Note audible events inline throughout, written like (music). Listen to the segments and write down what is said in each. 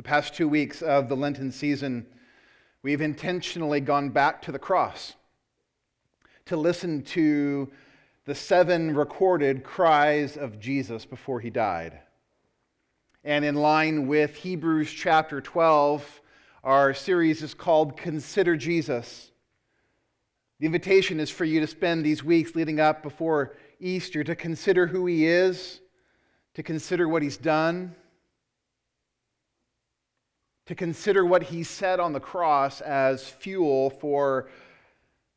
The past two weeks of the Lenten season, we've intentionally gone back to the cross to listen to the seven recorded cries of Jesus before he died. And in line with Hebrews chapter 12, our series is called Consider Jesus. The invitation is for you to spend these weeks leading up before Easter to consider who he is, to consider what he's done, to consider what he said on the cross as fuel for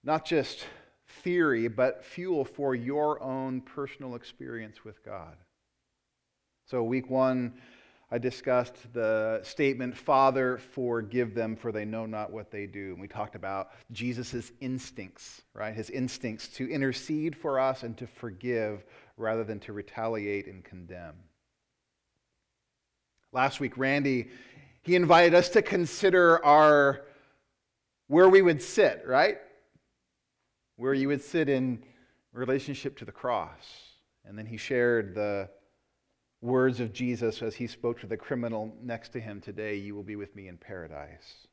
not just theory, but fuel for your own personal experience with God. So, week one, I discussed the statement, Father, forgive them, for they know not what they do. And we talked about Jesus' instincts, right? His instincts to intercede for us and to forgive rather than to retaliate and condemn. Last week, Randy, he invited us to consider our where we would sit, right? Where you would sit in relationship to the cross. And then he shared the words of Jesus as he spoke to the criminal next to him today You will be with me in paradise.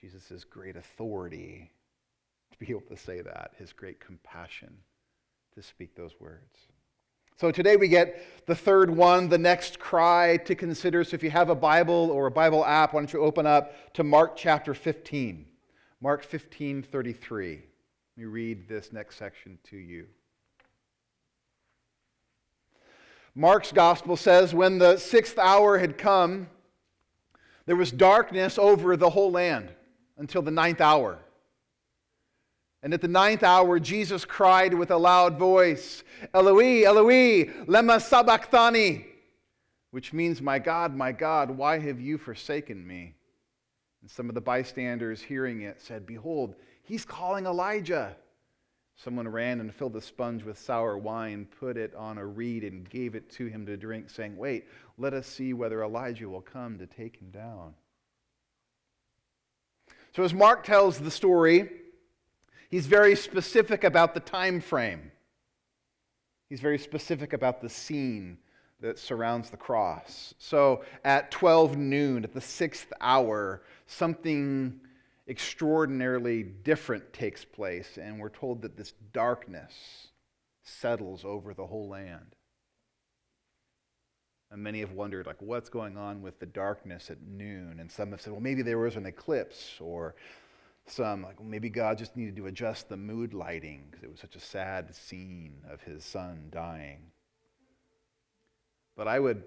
Jesus' great authority to be able to say that, his great compassion to speak those words. So today we get the third one, the next cry to consider. So if you have a Bible or a Bible app, why don't you open up to Mark chapter 15. Mark 15, 33. Let me read this next section to you. Mark's gospel says, When the sixth hour had come, there was darkness over the whole land until the ninth hour. And at the ninth hour, Jesus cried with a loud voice, Eloi, Eloi, lema sabachthani, which means, My God, my God, why have you forsaken me? And some of the bystanders hearing it said, Behold, he's calling Elijah. Someone ran and filled a sponge with sour wine, put it on a reed, and gave it to him to drink, saying, Wait, let us see whether Elijah will come to take him down. So, as Mark tells the story, he's very specific about the time frame. He's very specific about the scene that surrounds the cross. So, at 12 noon, at the sixth hour, something extraordinarily different takes place, and we're told that this darkness settles over the whole land. And many have wondered, like, what's going on with the darkness at noon? And some have said, well, maybe there was an eclipse, or some, like, maybe God just needed to adjust the mood lighting because it was such a sad scene of his son dying. But I would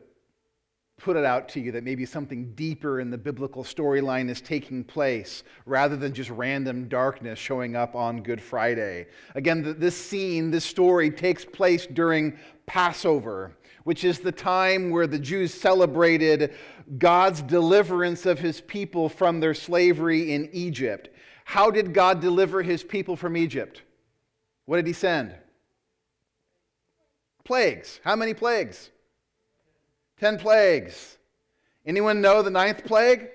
put it out to you that maybe something deeper in the biblical storyline is taking place rather than just random darkness showing up on Good Friday. Again, this scene, this story takes place during Passover, which is the time where the Jews celebrated God's deliverance of his people from their slavery in Egypt. How did God deliver his people from Egypt? What did he send? Plagues. How many plagues? Ten plagues. Anyone know the ninth plague?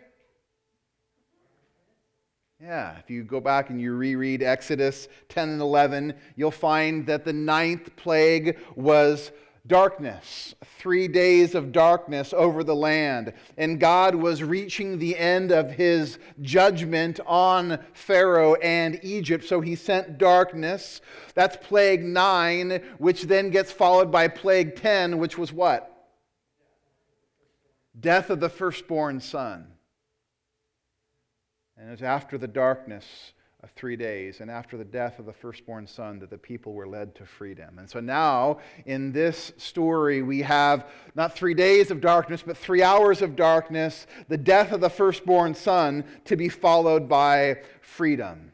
Yeah, if you go back and you reread Exodus 10 and 11, you'll find that the ninth plague was darkness, three days of darkness over the land. And God was reaching the end of his judgment on Pharaoh and Egypt. So he sent darkness. That's plague nine, which then gets followed by plague 10, which was what? death of the firstborn son. And it was after the darkness of three days and after the death of the firstborn son that the people were led to freedom. And so now, in this story, we have not three days of darkness, but three hours of darkness, the death of the firstborn son to be followed by freedom.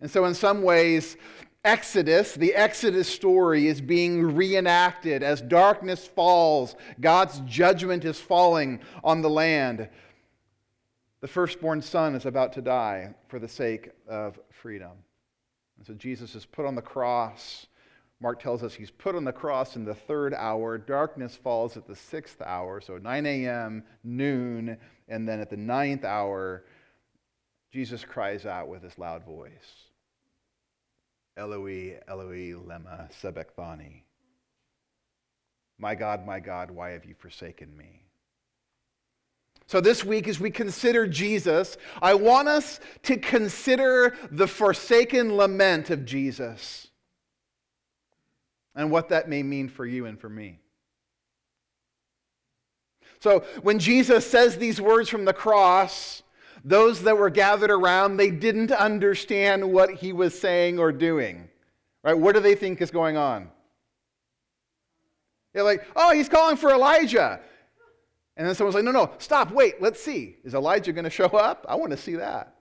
And so, in some ways, Exodus, the Exodus story, is being reenacted as darkness falls. God's judgment is falling on the land. The firstborn son is about to die for the sake of freedom. And so Jesus is put on the cross. Mark tells us he's put on the cross in the third hour. Darkness falls at the sixth hour, so 9 a.m., noon, and then at the ninth hour, Jesus cries out with his loud voice. Eloi, Eloi, lema sabachthani. My God, my God, why have you forsaken me? So, this week, as we consider Jesus, I want us to consider the forsaken lament of Jesus and what that may mean for you and for me. So, when Jesus says these words from the cross, those that were gathered around, they didn't understand what he was saying or doing. Right? What do they think is going on? They're like, oh, he's calling for Elijah. And then someone's like, no, no, stop, wait, let's see. Is Elijah going to show up? I want to see that.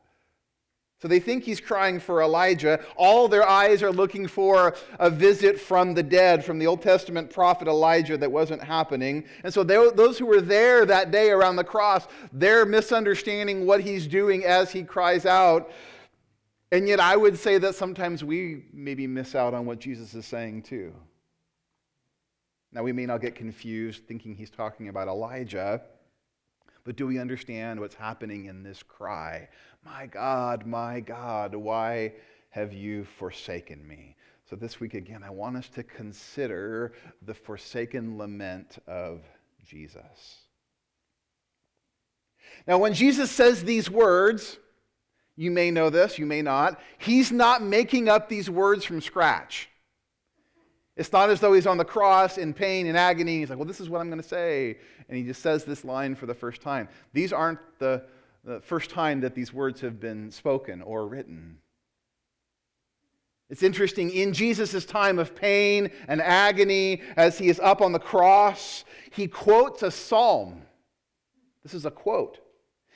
So they think he's crying for Elijah. All their eyes are looking for a visit from the dead, from the Old Testament prophet Elijah that wasn't happening. And so they, those who were there that day around the cross, they're misunderstanding what he's doing as he cries out. And yet I would say that sometimes we maybe miss out on what Jesus is saying too. Now, we may not get confused thinking he's talking about Elijah, but do we understand what's happening in this cry? My God, my God, why have you forsaken me? So, this week again, I want us to consider the forsaken lament of Jesus. Now, when Jesus says these words, you may know this, you may not, he's not making up these words from scratch. It's not as though he's on the cross in pain and agony. He's like, well, this is what I'm going to say. And he just says this line for the first time. These aren't the, the first time that these words have been spoken or written. It's interesting, in Jesus' time of pain and agony, as he is up on the cross, he quotes a psalm. This is a quote.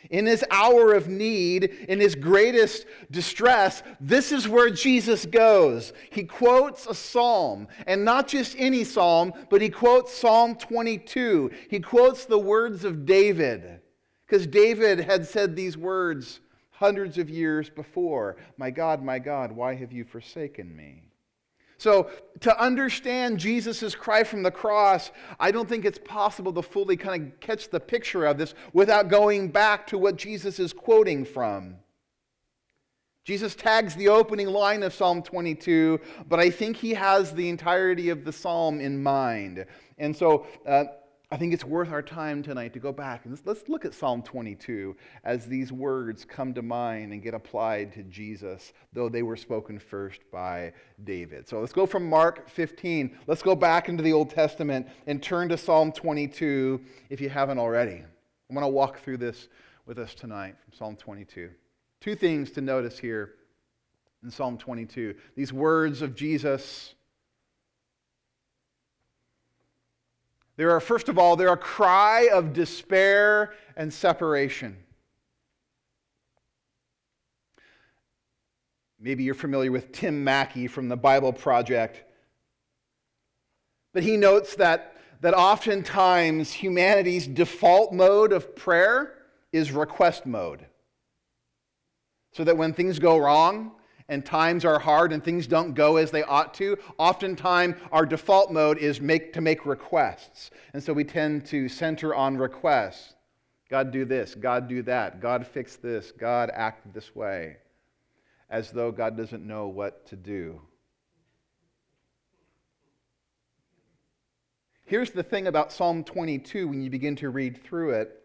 In his hour of need, in his greatest distress, this is where Jesus goes. He quotes a psalm, and not just any psalm, but he quotes Psalm 22. He quotes the words of David, because David had said these words hundreds of years before My God, my God, why have you forsaken me? So, to understand Jesus' cry from the cross, I don't think it's possible to fully kind of catch the picture of this without going back to what Jesus is quoting from. Jesus tags the opening line of Psalm 22, but I think he has the entirety of the psalm in mind. And so, uh, I think it's worth our time tonight to go back and let's, look at Psalm 22 as these words come to mind and get applied to Jesus, though they were spoken first by David. So let's go from Mark 15. Let's go back into the Old Testament and turn to Psalm 22 if you haven't already. I'm going to walk through this with us tonight from Psalm 22. Two things to notice here in Psalm 22 these words of Jesus There are, first of all, there are a cry of despair and separation. Maybe you're familiar with Tim Mackie from the Bible Project. But he notes that, that oftentimes humanity's default mode of prayer is request mode. So that when things go wrong, and times are hard and things don't go as they ought to, oftentimes our default mode is make, to make requests. And so we tend to center on requests. God, do this. God, do that. God, fix this. God, act this way. As though God doesn't know what to do. Here's the thing about Psalm 22 when you begin to read through it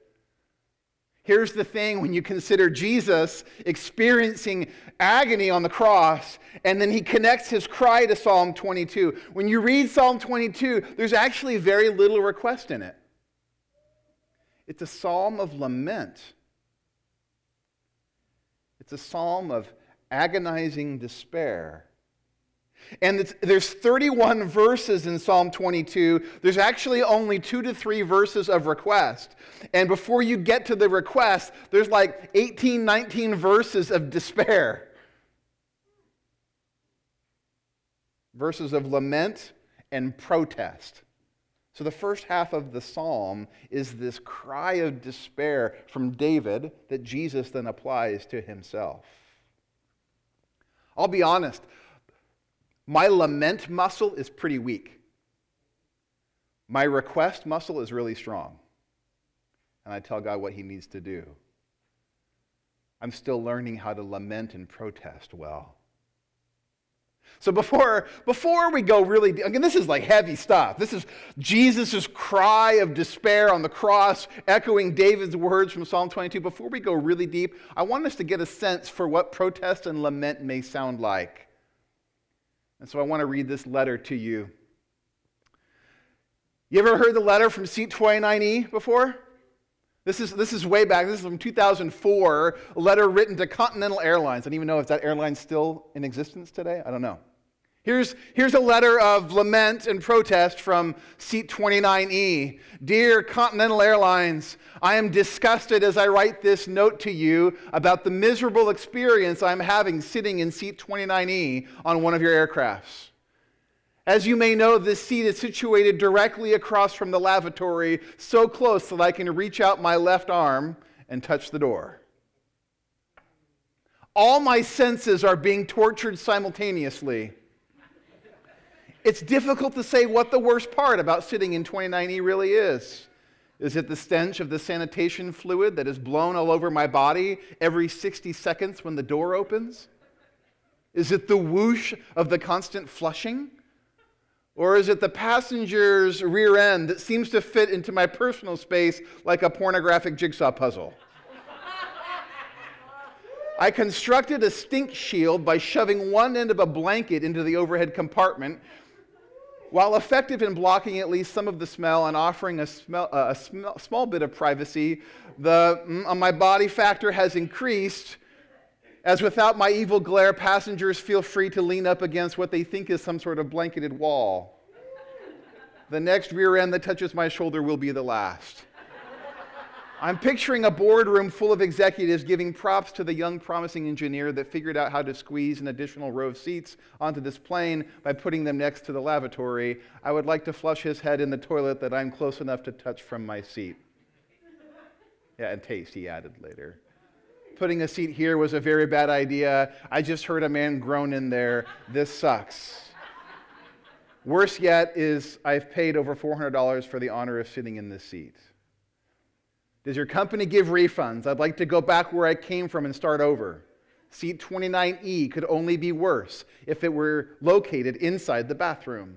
Here's the thing when you consider Jesus experiencing agony on the cross, and then he connects his cry to Psalm 22. When you read Psalm 22, there's actually very little request in it. It's a psalm of lament, it's a psalm of agonizing despair. And there's 31 verses in Psalm 22. There's actually only two to three verses of request. And before you get to the request, there's like 18, 19 verses of despair. Verses of lament and protest. So the first half of the psalm is this cry of despair from David that Jesus then applies to himself. I'll be honest, my lament muscle is pretty weak. My request muscle is really strong. And I tell God what He needs to do. I'm still learning how to lament and protest well. So before, before we go really, again, this is like heavy stuff. This is Jesus' cry of despair on the cross, echoing David's words from Psalm 22. Before we go really deep, I want us to get a sense for what protest and lament may sound like. And so I want to read this letter to you. You ever heard the letter from Seat 29E before? This is, this is way back. This is from 2004, a letter written to Continental Airlines. I don't even know if that airline's still in existence today. I don't know. Here's, here's a letter of lament and protest from Seat 29E. Dear Continental Airlines, I am disgusted as I write this note to you about the miserable experience I'm having sitting in Seat 29E on one of your aircrafts. As you may know, this seat is situated directly across from the lavatory, so close that I can reach out my left arm and touch the door. All my senses are being tortured simultaneously. It's difficult to say what the worst part about sitting in 29E really is. Is it the stench of the sanitation fluid that is blown all over my body every 60 seconds when the door opens? Is it the whoosh of the constant flushing? Or is it the passenger's rear end that seems to fit into my personal space like a pornographic jigsaw puzzle? I constructed a stink shield by shoving one end of a blanket into the overhead compartment while effective in blocking at least some of the smell and offering a, uh, a smell, small bit of privacy, the mm, my body factor has increased. As without my evil glare, passengers feel free to lean up against what they think is some sort of blanketed wall. The next rear end that touches my shoulder will be the last. I'm picturing a boardroom full of executives giving props to the young, promising engineer that figured out how to squeeze an additional row of seats onto this plane by putting them next to the lavatory. I would like to flush his head in the toilet that I'm close enough to touch from my seat. Yeah, and taste, he added later. Putting a seat here was a very bad idea. I just heard a man groan in there. This sucks. Worse yet is I've paid over $400 for the honor of sitting in this seat. Does your company give refunds? I'd like to go back where I came from and start over. Seat 29E could only be worse if it were located inside the bathroom.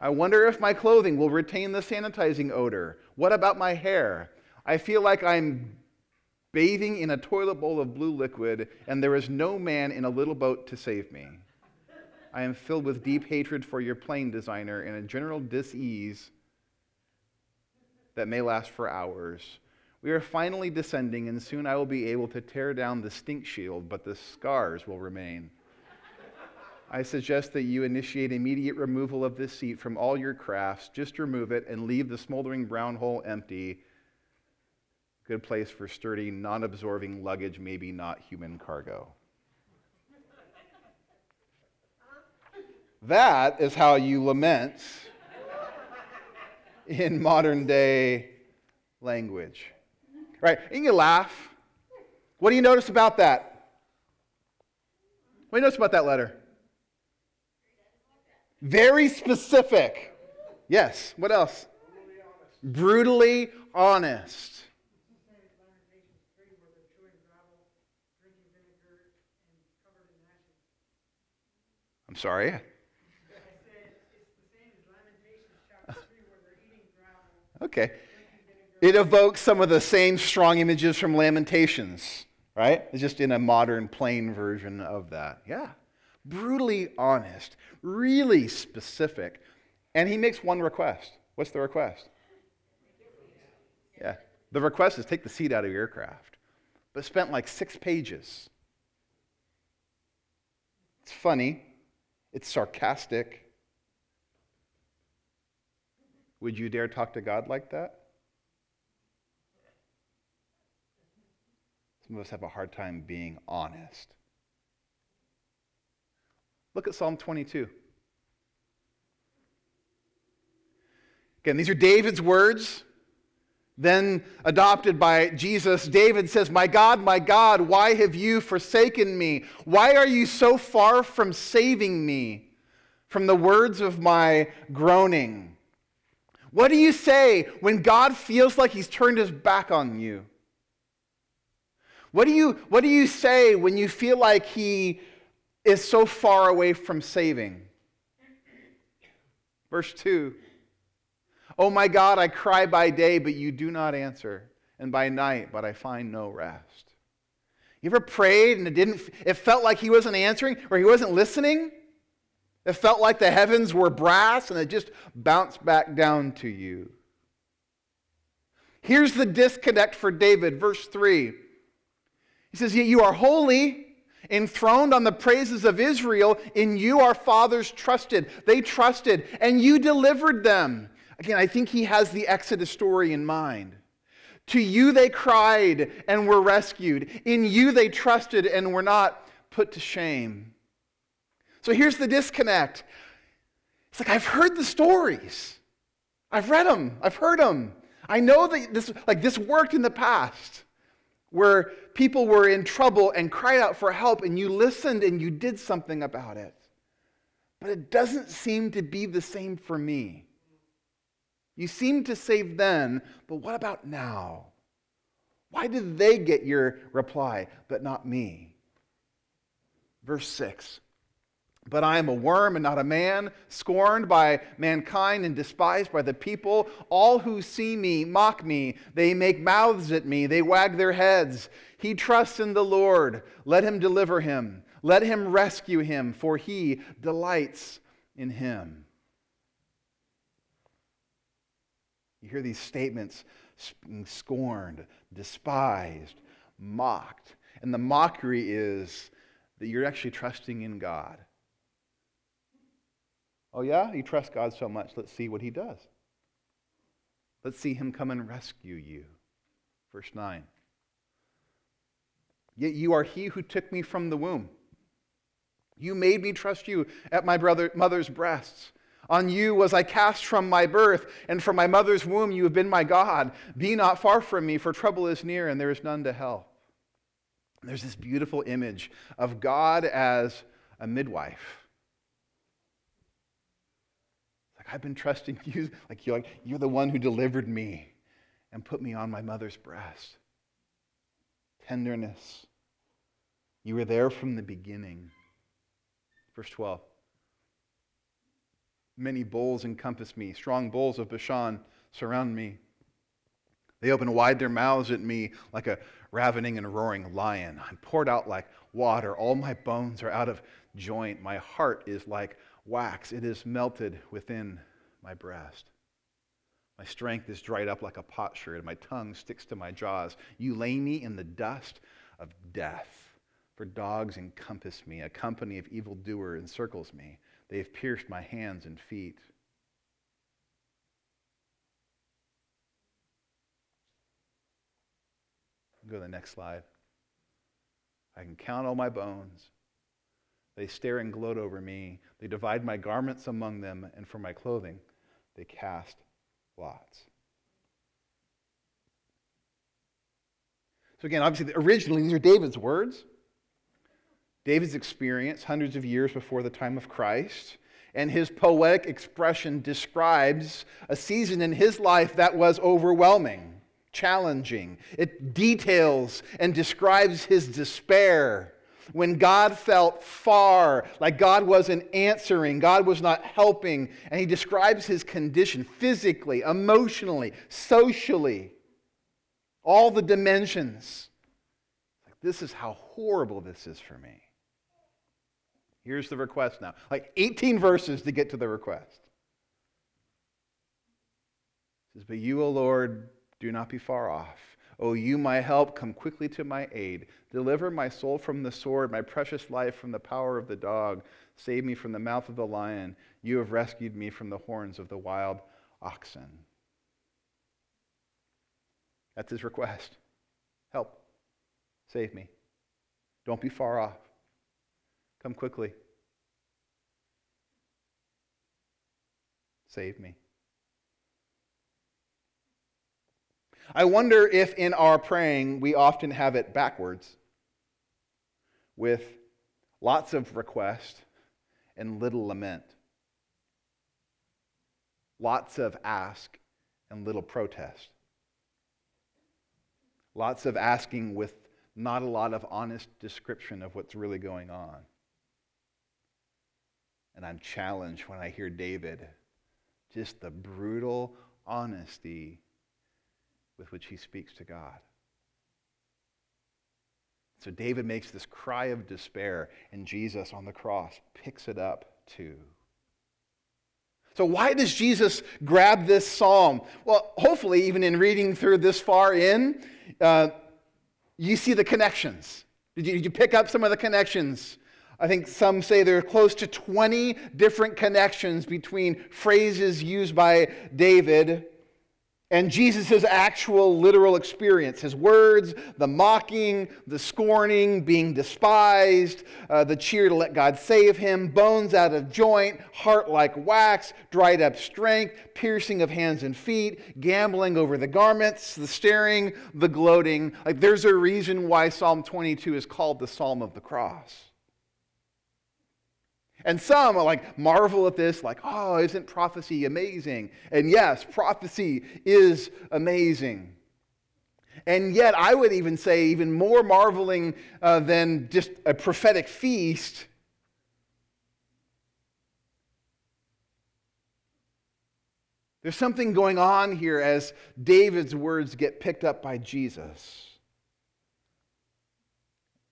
I wonder if my clothing will retain the sanitizing odor. What about my hair? I feel like I'm bathing in a toilet bowl of blue liquid, and there is no man in a little boat to save me. I am filled with deep hatred for your plane designer and a general dis-ease that may last for hours. We are finally descending, and soon I will be able to tear down the stink shield, but the scars will remain. I suggest that you initiate immediate removal of this seat from all your crafts. Just remove it and leave the smoldering brown hole empty. Good place for sturdy, non absorbing luggage, maybe not human cargo. That is how you lament in modern day language. Right? And you laugh. What do you notice about that? What do you notice about that letter? Very specific. Yes. What else? Brutally honest. I'm sorry. Okay. It evokes some of the same strong images from Lamentations, right? It's just in a modern, plain version of that. Yeah. Brutally honest, really specific. And he makes one request. What's the request? Yeah. The request is take the seat out of your aircraft. But spent like six pages. It's funny. It's sarcastic. Would you dare talk to God like that? Some of us have a hard time being honest. Look at Psalm 22. Again, these are David's words, then adopted by Jesus. David says, My God, my God, why have you forsaken me? Why are you so far from saving me from the words of my groaning? What do you say when God feels like he's turned his back on you? What do you, what do you say when you feel like he is so far away from saving. Verse 2 Oh my God, I cry by day, but you do not answer, and by night, but I find no rest. You ever prayed and it didn't it felt like he wasn't answering or he wasn't listening? It felt like the heavens were brass and it just bounced back down to you. Here's the disconnect for David, verse 3. He says, Yet you are holy, enthroned on the praises of Israel. In you our fathers trusted. They trusted, and you delivered them. Again, I think he has the Exodus story in mind. To you they cried and were rescued. In you they trusted and were not put to shame. So here's the disconnect. It's like I've heard the stories. I've read them. I've heard them. I know that this like this worked in the past where people were in trouble and cried out for help and you listened and you did something about it. But it doesn't seem to be the same for me. You seem to save then, but what about now? Why did they get your reply, but not me? Verse 6 But I am a worm and not a man, scorned by mankind and despised by the people. All who see me mock me. They make mouths at me, they wag their heads. He trusts in the Lord. Let him deliver him. Let him rescue him, for he delights in him. You hear these statements scorned, despised, mocked. And the mockery is that you're actually trusting in God. Oh, yeah? You trust God so much. Let's see what he does. Let's see him come and rescue you. Verse 9. Yet you are he who took me from the womb. You made me trust you at my brother, mother's breasts. On you was I cast from my birth, and from my mother's womb you have been my God. Be not far from me, for trouble is near, and there is none to help. There's this beautiful image of God as a midwife. Like, I've been trusting (laughs) you. Like, you're, like, you're the one who delivered me and put me on my mother's breast. Tenderness. You were there from the beginning. Verse 12. Many bulls encompass me. Strong bulls of Bashan surround me. They open wide their mouths at me like a ravening and roaring lion. I'm poured out like water. All my bones are out of joint. My heart is like wax, it is melted within my breast. My strength is dried up like a potsherd. My tongue sticks to my jaws. You lay me in the dust of death. For dogs encompass me. A company of evildoers encircles me. They have pierced my hands and feet. Go to the next slide. I can count all my bones. They stare and gloat over me. They divide my garments among them, and for my clothing they cast lots. So, again, obviously, originally, these are David's words. David's experience hundreds of years before the time of Christ. And his poetic expression describes a season in his life that was overwhelming, challenging. It details and describes his despair when God felt far, like God wasn't answering, God was not helping. And he describes his condition physically, emotionally, socially, all the dimensions. Like, This is how horrible this is for me. Here's the request now. Like 18 verses to get to the request. It says, But you, O Lord, do not be far off. O you, my help, come quickly to my aid. Deliver my soul from the sword, my precious life from the power of the dog. Save me from the mouth of the lion. You have rescued me from the horns of the wild oxen. That's his request. Help. Save me. Don't be far off. Come quickly. Save me. I wonder if in our praying we often have it backwards with lots of request and little lament, lots of ask and little protest, lots of asking with not a lot of honest description of what's really going on. And I'm challenged when I hear David, just the brutal honesty with which he speaks to God. So David makes this cry of despair, and Jesus on the cross picks it up too. So, why does Jesus grab this psalm? Well, hopefully, even in reading through this far in, uh, you see the connections. Did you, did you pick up some of the connections? I think some say there are close to 20 different connections between phrases used by David and Jesus' actual literal experience his words, the mocking, the scorning, being despised, uh, the cheer to let God save him, bones out of joint, heart like wax, dried up strength, piercing of hands and feet, gambling over the garments, the staring, the gloating. Like there's a reason why Psalm 22 is called the Psalm of the Cross. And some are like marvel at this, like, oh, isn't prophecy amazing? And yes, prophecy is amazing. And yet, I would even say, even more marveling uh, than just a prophetic feast. There's something going on here as David's words get picked up by Jesus.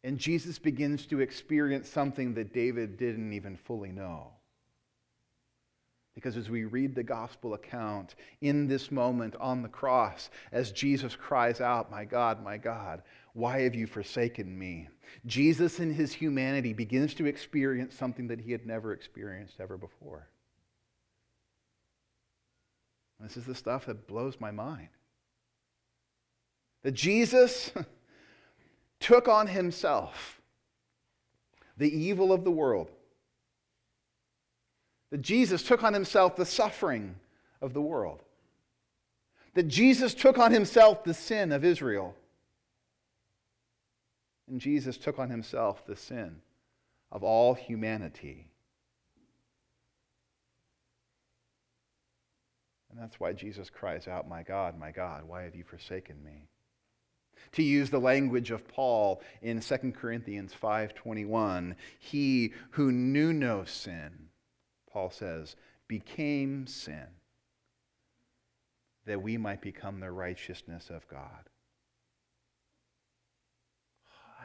And Jesus begins to experience something that David didn't even fully know. Because as we read the gospel account in this moment on the cross, as Jesus cries out, My God, my God, why have you forsaken me? Jesus in his humanity begins to experience something that he had never experienced ever before. This is the stuff that blows my mind. That Jesus. (laughs) took on himself the evil of the world. That Jesus took on himself the suffering of the world. That Jesus took on himself the sin of Israel. And Jesus took on himself the sin of all humanity. And that's why Jesus cries out, My God, my God, why have you forsaken me? To use the language of Paul in 2 Corinthians 5:21, he who knew no sin, Paul says, became sin that we might become the righteousness of God.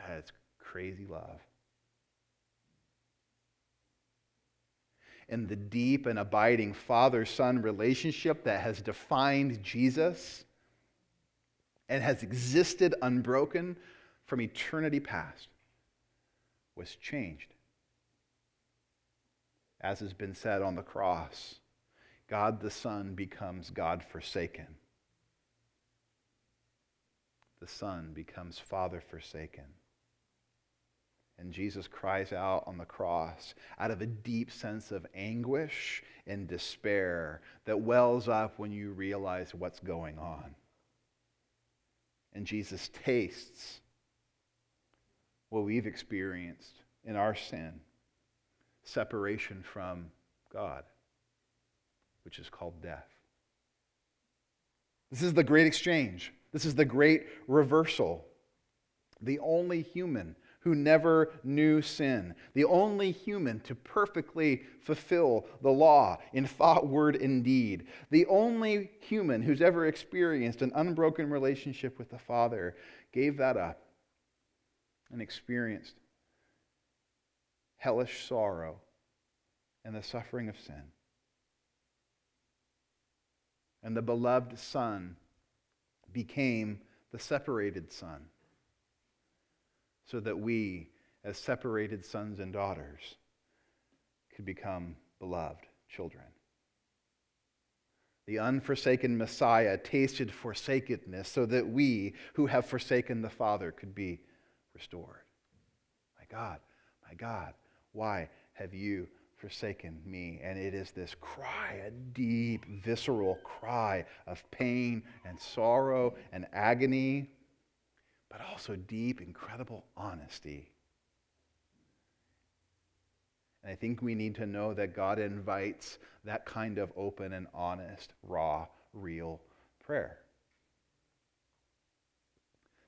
That's crazy love. And the deep and abiding father son relationship that has defined Jesus and has existed unbroken from eternity past was changed. As has been said on the cross, God the Son becomes God forsaken. The Son becomes Father forsaken. And Jesus cries out on the cross out of a deep sense of anguish and despair that wells up when you realize what's going on. And Jesus tastes what we've experienced in our sin separation from God, which is called death. This is the great exchange. This is the great reversal. The only human who never knew sin, the only human to perfectly fulfill the law in thought, word, and deed, the only human who's ever experienced an unbroken relationship with the Father, gave that up and experienced hellish sorrow and the suffering of sin. And the beloved Son became the separated Son so that we, as separated sons and daughters, could become beloved children. The unforsaken Messiah tasted forsakenness so that we who have forsaken the Father could be restored. My God, my God, why have you forsaken me? And it is this cry, a deep, visceral cry of pain and sorrow and agony but also deep, incredible honesty. And I think we need to know that God invites that kind of open and honest, raw, real prayer.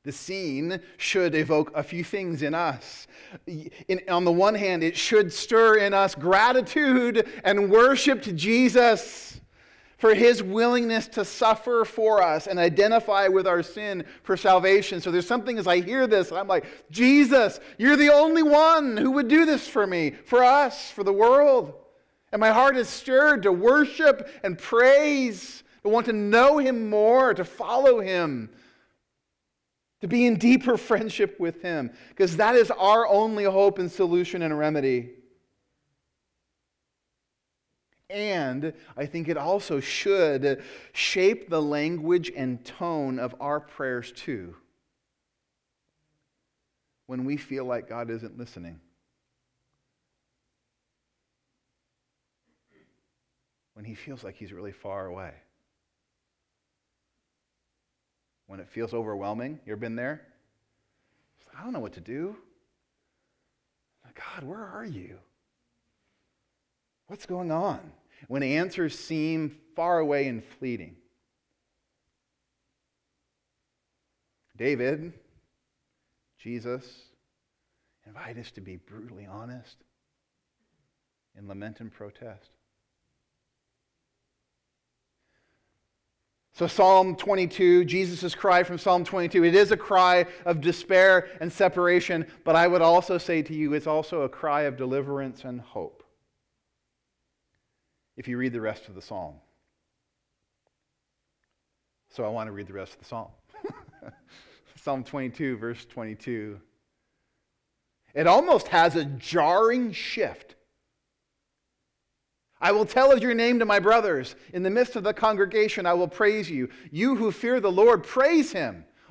The scene should evoke a few things in us. In, on the one hand, it should stir in us gratitude and worship to Jesus for his willingness to suffer for us and identify with our sin for salvation. So there's something as I hear this, I'm like, Jesus, you're the only one who would do this for me, for us, for the world. And my heart is stirred to worship and praise, to want to know him more, to follow him to be in deeper (laughs) friendship with Him, because that is our only hope and solution and remedy. And I think it also should shape the language and tone of our prayers too. When we feel like God isn't listening. When he feels like he's really far away when it feels overwhelming. You ever been there? I don't know what to do. God, where are you? What's going on? When answers seem far away and fleeting. David, Jesus, invite us to be brutally honest in lament and protest. So, Psalm 22, Jesus' cry from Psalm 22, it is a cry of despair and separation, but I would also say to you, it's also a cry of deliverance and hope. If you read the rest of the psalm. So, I want to read the rest of the psalm. (laughs) psalm 22, verse 22. It almost has a jarring shift I will tell of your name to my brothers. In the midst of the congregation, I will praise you. You who fear the Lord, praise him.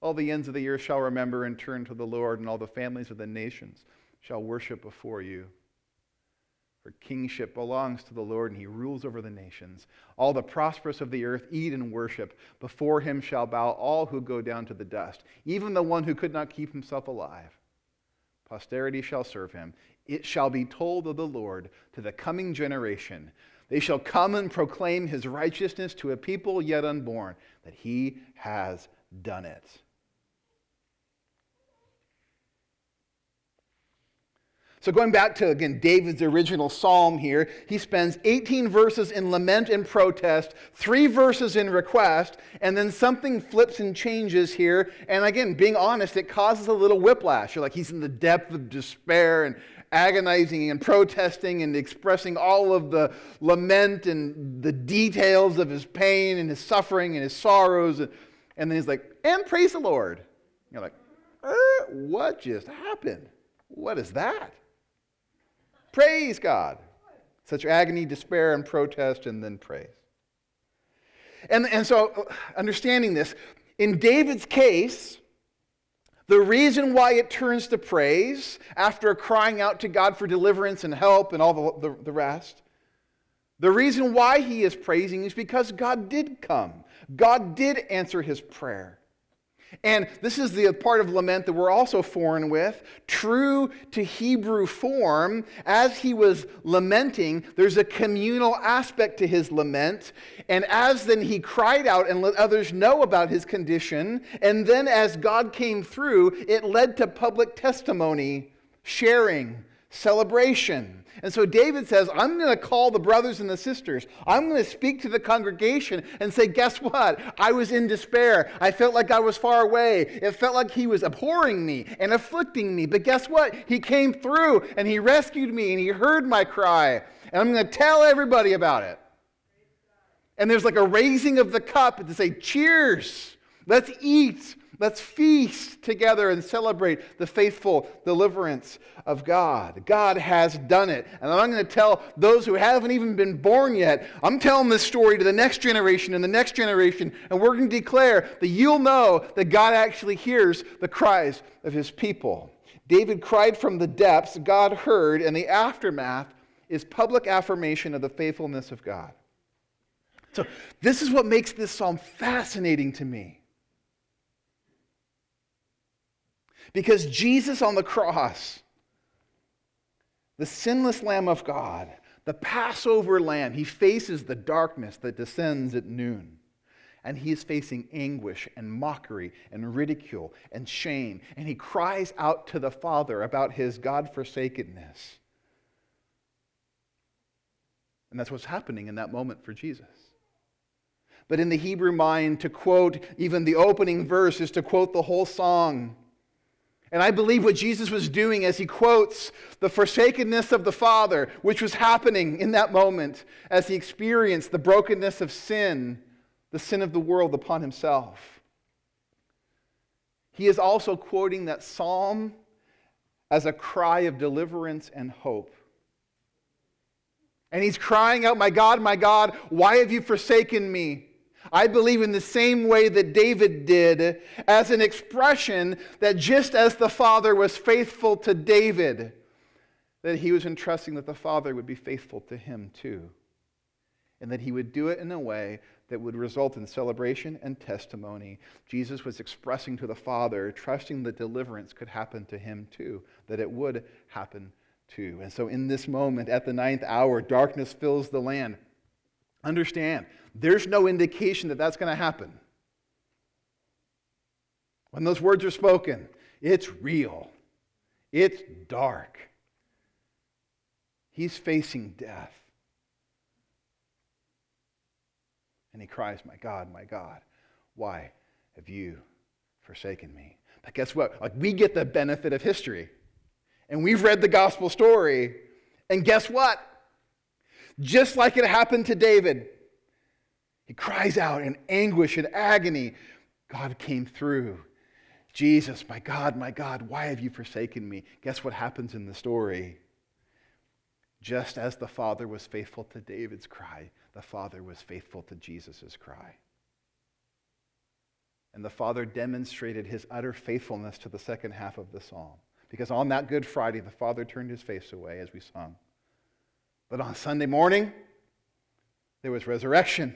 All the ends of the earth shall remember and turn to the Lord, and all the families of the nations shall worship before you. For kingship belongs to the Lord, and he rules over the nations. All the prosperous of the earth eat and worship. Before him shall bow all who go down to the dust, even the one who could not keep himself alive. Posterity shall serve him. It shall be told of the Lord to the coming generation. They shall come and proclaim his righteousness to a people yet unborn, that he has done it. So, going back to, again, David's original psalm here, he spends 18 verses in lament and protest, three verses in request, and then something flips and changes here. And again, being honest, it causes a little whiplash. You're like, he's in the depth of despair and agonizing and protesting and expressing all of the lament and the details of his pain and his suffering and his sorrows. And then he's like, and praise the Lord. You're like, er, what just happened? What is that? Praise God. Such agony, despair, and protest, and then praise. And, and so, understanding this, in David's case, the reason why it turns to praise after crying out to God for deliverance and help and all the, the, the rest, the reason why he is praising is because God did come. God did answer his prayer. And this is the part of lament that we're also foreign with. True to Hebrew form, as he was lamenting, there's a communal aspect to his lament. And as then he cried out and let others know about his condition, and then as God came through, it led to public testimony, sharing, celebration. And so David says, I'm going to call the brothers and the sisters. I'm going to speak to the congregation and say, Guess what? I was in despair. I felt like I was far away. It felt like he was abhorring me and afflicting me. But guess what? He came through and he rescued me and he heard my cry. And I'm going to tell everybody about it. And there's like a raising of the cup to say, Cheers. Let's eat. Let's feast together and celebrate the faithful deliverance of God. God has done it. And I'm going to tell those who haven't even been born yet, I'm telling this story to the next generation and the next generation, and we're going to declare that you'll know that God actually hears the cries of his people. David cried from the depths, God heard, and the aftermath is public affirmation of the faithfulness of God. So, this is what makes this psalm fascinating to me. Because Jesus on the cross, the sinless Lamb of God, the Passover lamb, he faces the darkness that descends at noon. And he is facing anguish and mockery and ridicule and shame. And he cries out to the Father about his God forsakenness. And that's what's happening in that moment for Jesus. But in the Hebrew mind, to quote even the opening verse is to quote the whole song. And I believe what Jesus was doing as he quotes the forsakenness of the Father, which was happening in that moment as he experienced the brokenness of sin, the sin of the world upon himself. He is also quoting that psalm as a cry of deliverance and hope. And he's crying out, My God, my God, why have you forsaken me? I believe in the same way that David did, as an expression that just as the Father was faithful to David, that he was entrusting that the Father would be faithful to him too. And that he would do it in a way that would result in celebration and testimony. Jesus was expressing to the Father, trusting that deliverance could happen to him too, that it would happen too. And so, in this moment, at the ninth hour, darkness fills the land. Understand, there's no indication that that's going to happen. When those words are spoken, it's real, it's dark. He's facing death. And he cries, My God, my God, why have you forsaken me? But guess what? Like we get the benefit of history. And we've read the gospel story. And guess what? Just like it happened to David, he cries out in anguish and agony. God came through. Jesus, my God, my God, why have you forsaken me? Guess what happens in the story? Just as the Father was faithful to David's cry, the Father was faithful to Jesus' cry. And the Father demonstrated his utter faithfulness to the second half of the psalm. Because on that Good Friday, the Father turned his face away as we sung. But on Sunday morning, there was resurrection.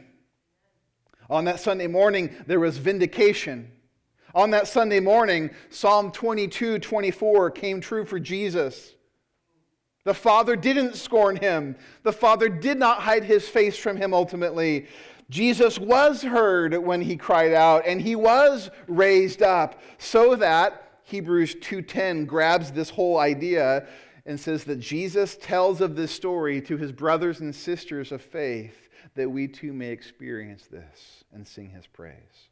On that Sunday morning, there was vindication. On that Sunday morning, Psalm 22 24 came true for Jesus. The Father didn't scorn him, the Father did not hide his face from him ultimately. Jesus was heard when he cried out, and he was raised up, so that Hebrews 2:10 grabs this whole idea and says that Jesus tells of this story to his brothers and sisters of faith that we too may experience this and sing his praise.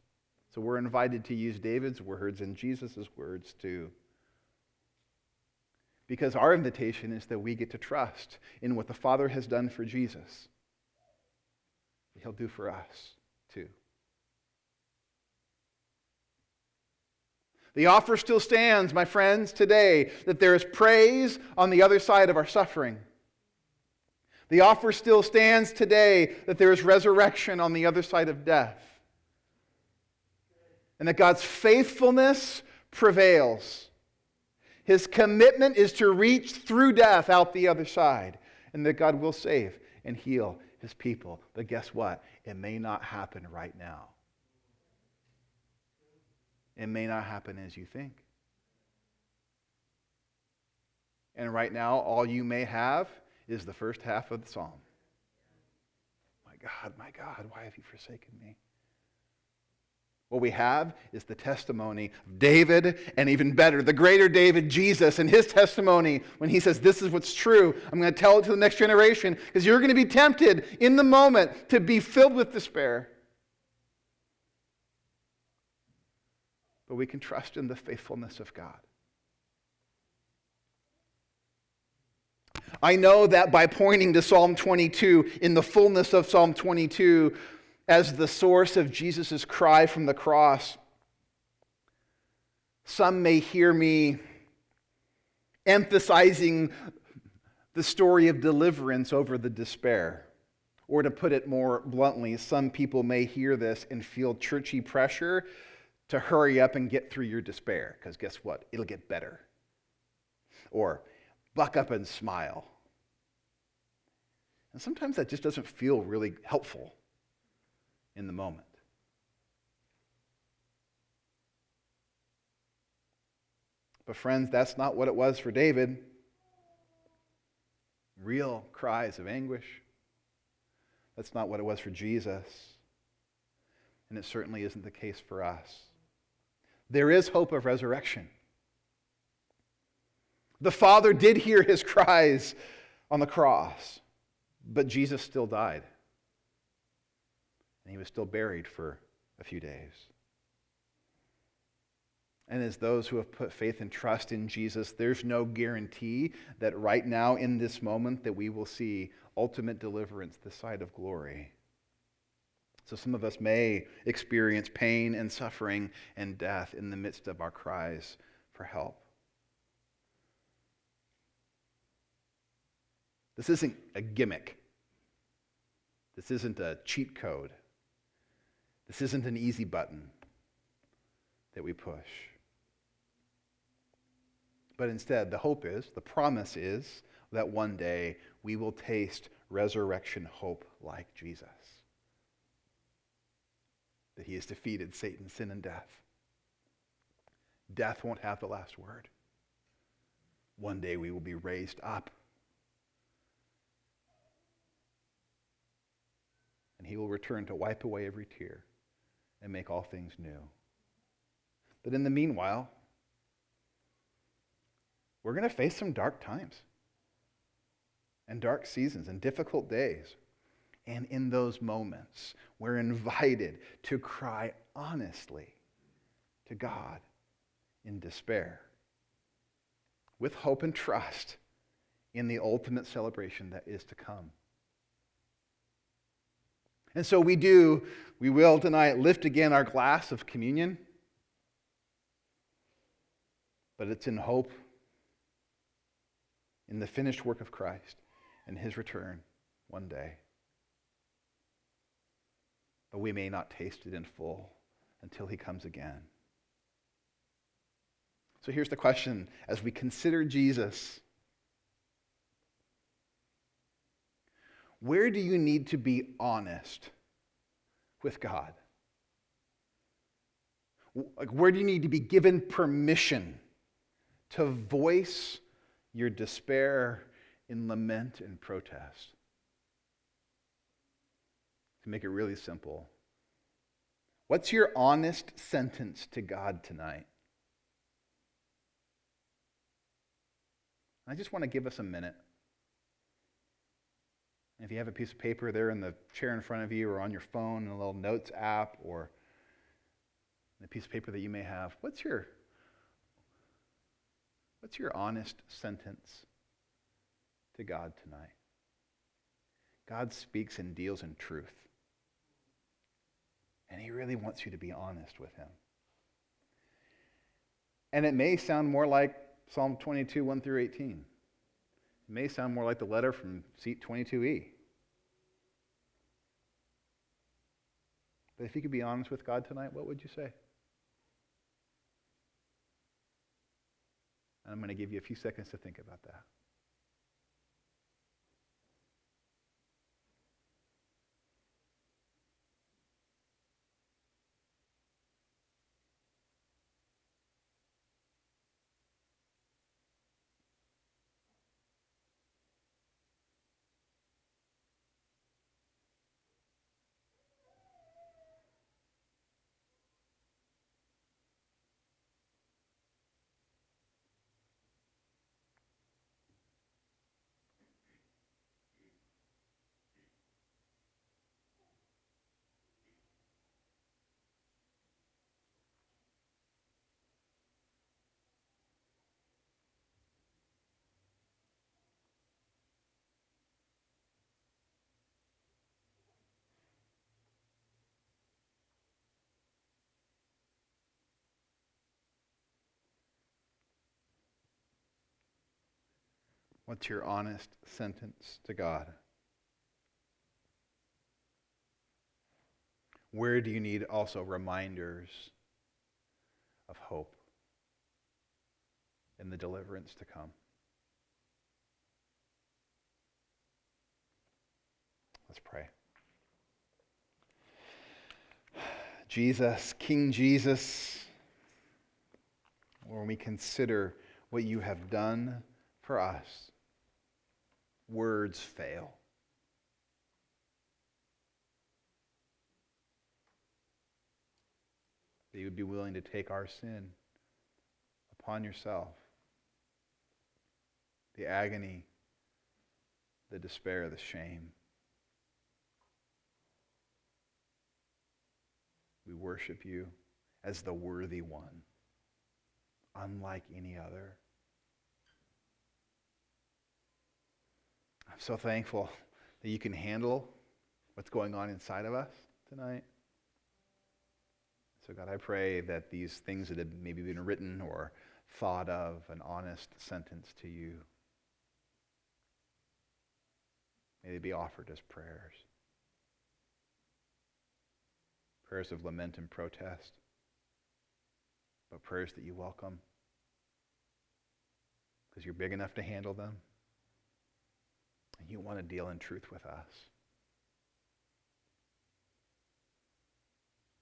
So we're invited to use David's words and Jesus' words too. Because our invitation is that we get to trust in what the Father has done for Jesus. He'll do for us too. The offer still stands, my friends, today that there is praise on the other side of our suffering. The offer still stands today that there is resurrection on the other side of death. And that God's faithfulness prevails. His commitment is to reach through death out the other side. And that God will save and heal his people. But guess what? It may not happen right now. It may not happen as you think. And right now, all you may have is the first half of the psalm. My God, my God, why have you forsaken me? What we have is the testimony of David, and even better, the greater David, Jesus, and his testimony when he says, This is what's true. I'm going to tell it to the next generation because you're going to be tempted in the moment to be filled with despair. But we can trust in the faithfulness of God. I know that by pointing to Psalm 22 in the fullness of Psalm 22 as the source of Jesus' cry from the cross, Some may hear me emphasizing the story of deliverance over the despair. Or to put it more bluntly, some people may hear this and feel churchy pressure to hurry up and get through your despair, because guess what? It'll get better. Or buck up and smile. And sometimes that just doesn't feel really helpful in the moment. But, friends, that's not what it was for David. Real cries of anguish. That's not what it was for Jesus. And it certainly isn't the case for us. There is hope of resurrection. The Father did hear his cries on the cross, but Jesus still died. And he was still buried for a few days. And as those who have put faith and trust in Jesus, there's no guarantee that right now, in this moment, that we will see ultimate deliverance this side of glory. So some of us may experience pain and suffering and death in the midst of our cries for help. This isn't a gimmick. This isn't a cheat code. This isn't an easy button that we push. But instead, the hope is, the promise is, that one day we will taste resurrection hope like Jesus. That he has defeated Satan, sin, and death. Death won't have the last word. One day we will be raised up. And he will return to wipe away every tear and make all things new. But in the meanwhile, we're going to face some dark times and dark seasons and difficult days. And in those moments, we're invited to cry honestly to God in despair with hope and trust in the ultimate celebration that is to come. And so we do, we will tonight lift again our glass of communion, but it's in hope in the finished work of Christ and his return one day. But we may not taste it in full until he comes again. So here's the question as we consider Jesus where do you need to be honest with God? Like, where do you need to be given permission to voice your despair in lament and protest. Make it really simple, what's your honest sentence to God tonight? I just want to give us a minute. If you have a piece of paper there in the chair in front of you, or on your phone, in a little notes app, or a piece of paper that you may have, what's your What's your honest sentence to God tonight? God speaks and deals in truth. And he really wants you to be honest with him. And it may sound more like Psalm 22, 1 through 18. It may sound more like the letter from seat 22e. But if you could be honest with God tonight, what would you say? And I'm going to give you a few seconds to think about that. What's your honest sentence to God? Where do you need also reminders of hope and the deliverance to come? Let's pray. Jesus, King Jesus, when we consider what you have done for us, words fail. That you would be willing to take our sin upon yourself. The agony, the despair, the shame. We worship you as the worthy one, unlike any other. So thankful that you can handle what's going on inside of us tonight. So, God, I pray that these things that have maybe been written or thought of, an honest sentence to you, may they be offered as prayers. Prayers of lament and protest, but prayers that you welcome because you're big enough to handle them and you want to deal in truth with us.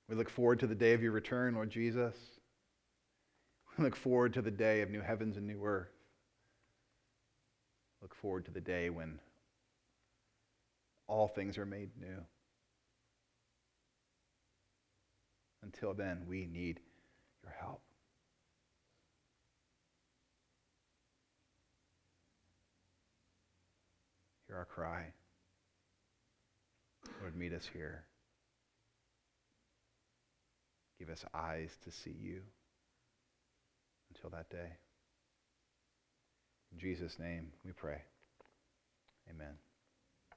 We look forward to the day of your return, Lord Jesus. We look forward to the day of new heavens and new earth. Look forward to the day when all things are made new. Until then, we need your help. Hear our cry. Lord, meet us here. Give us eyes to see you until that day. In Jesus' name we pray. Amen.